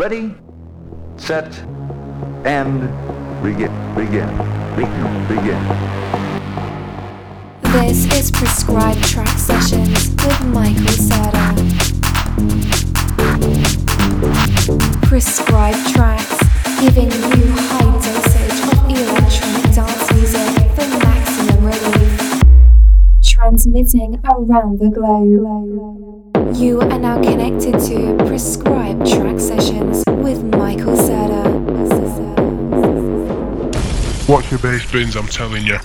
Ready, set, and begin. Begin. Begin. Begin. This is Prescribed Track Sessions with Michael Serda. Prescribed tracks, giving you high dosage of electronic dance music for maximum relief. Transmitting around the globe. You are now connected to Prescribed Track Sessions with Michael Serda. Watch your bass bins, I'm telling you.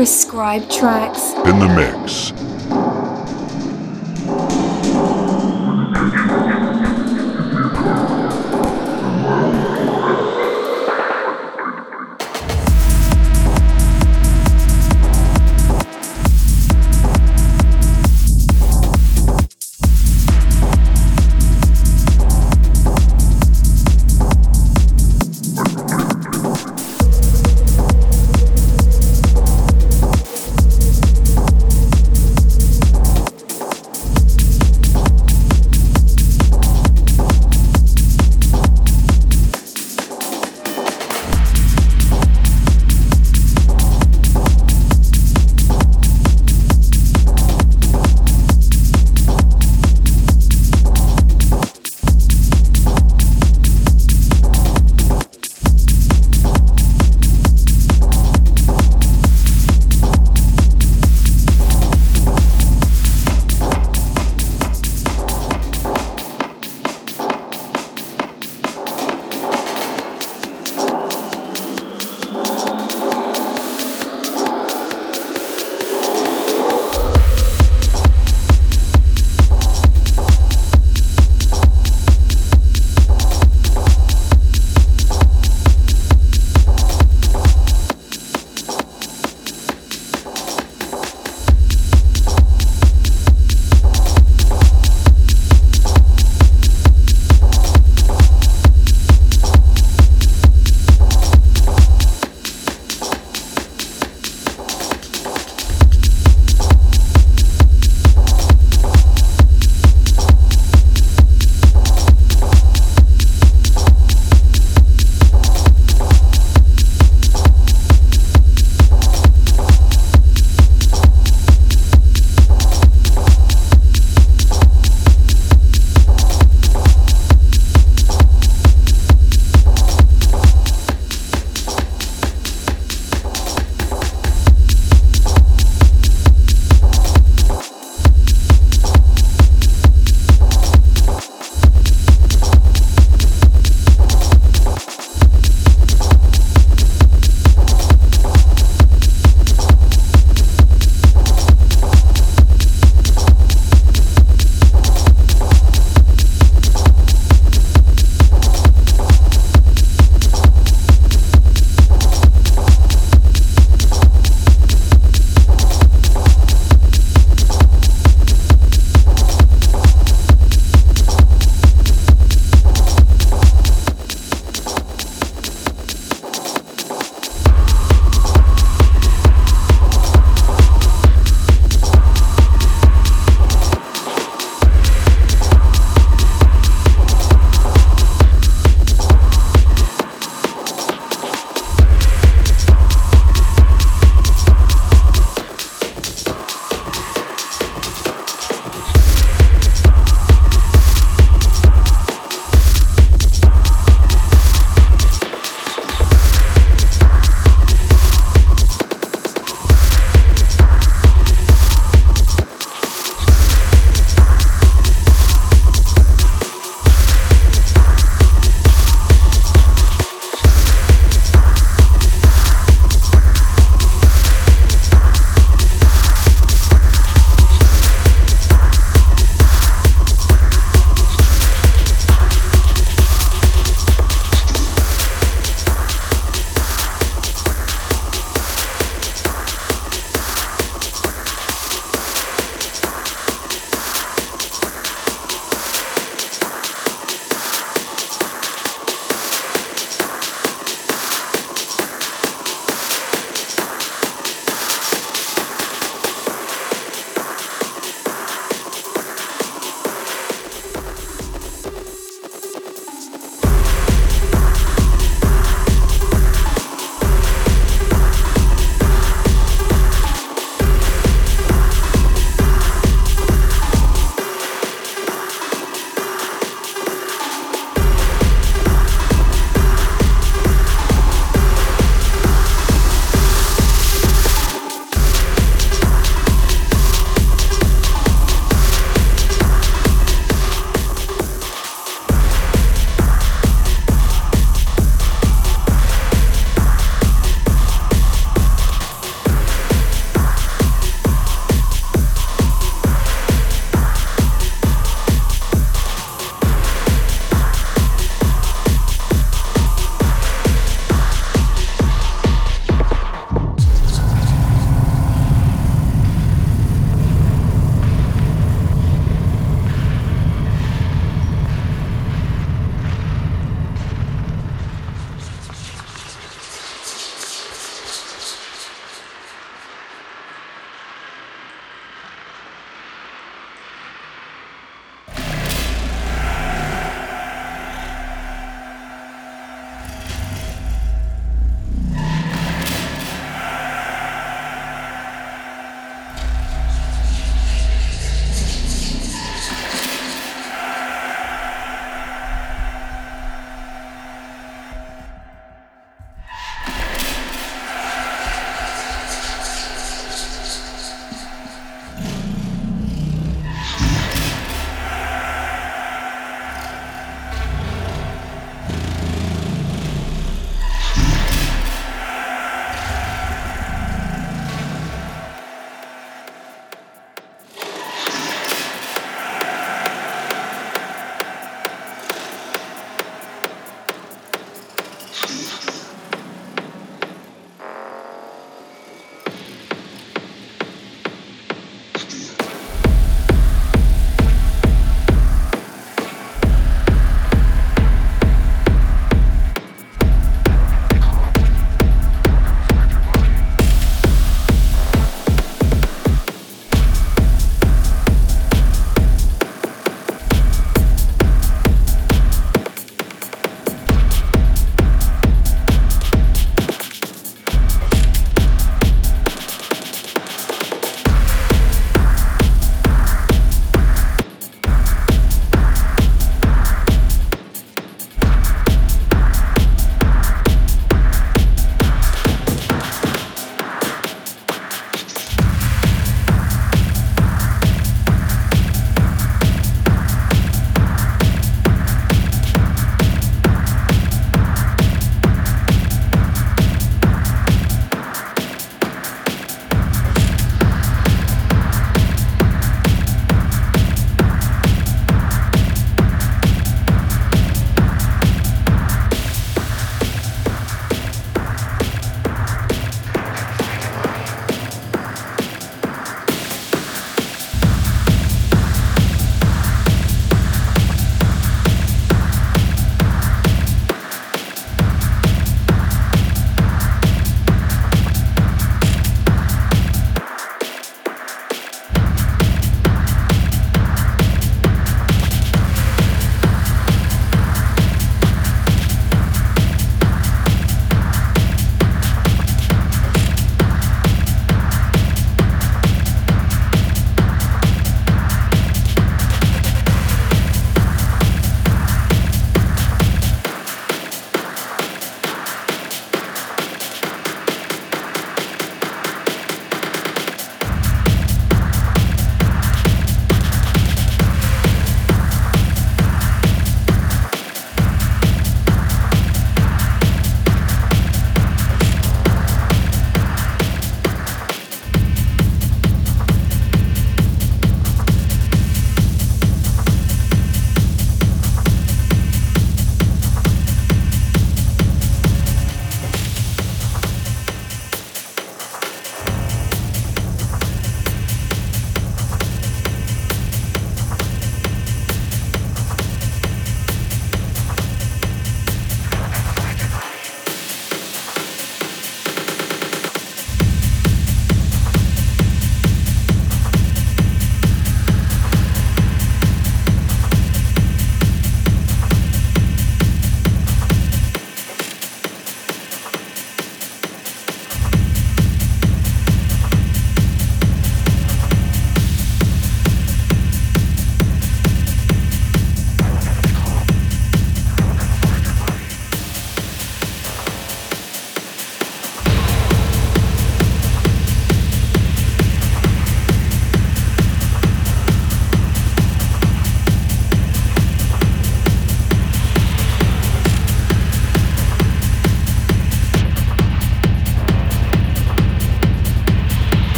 Prescribed tracks. In the mix.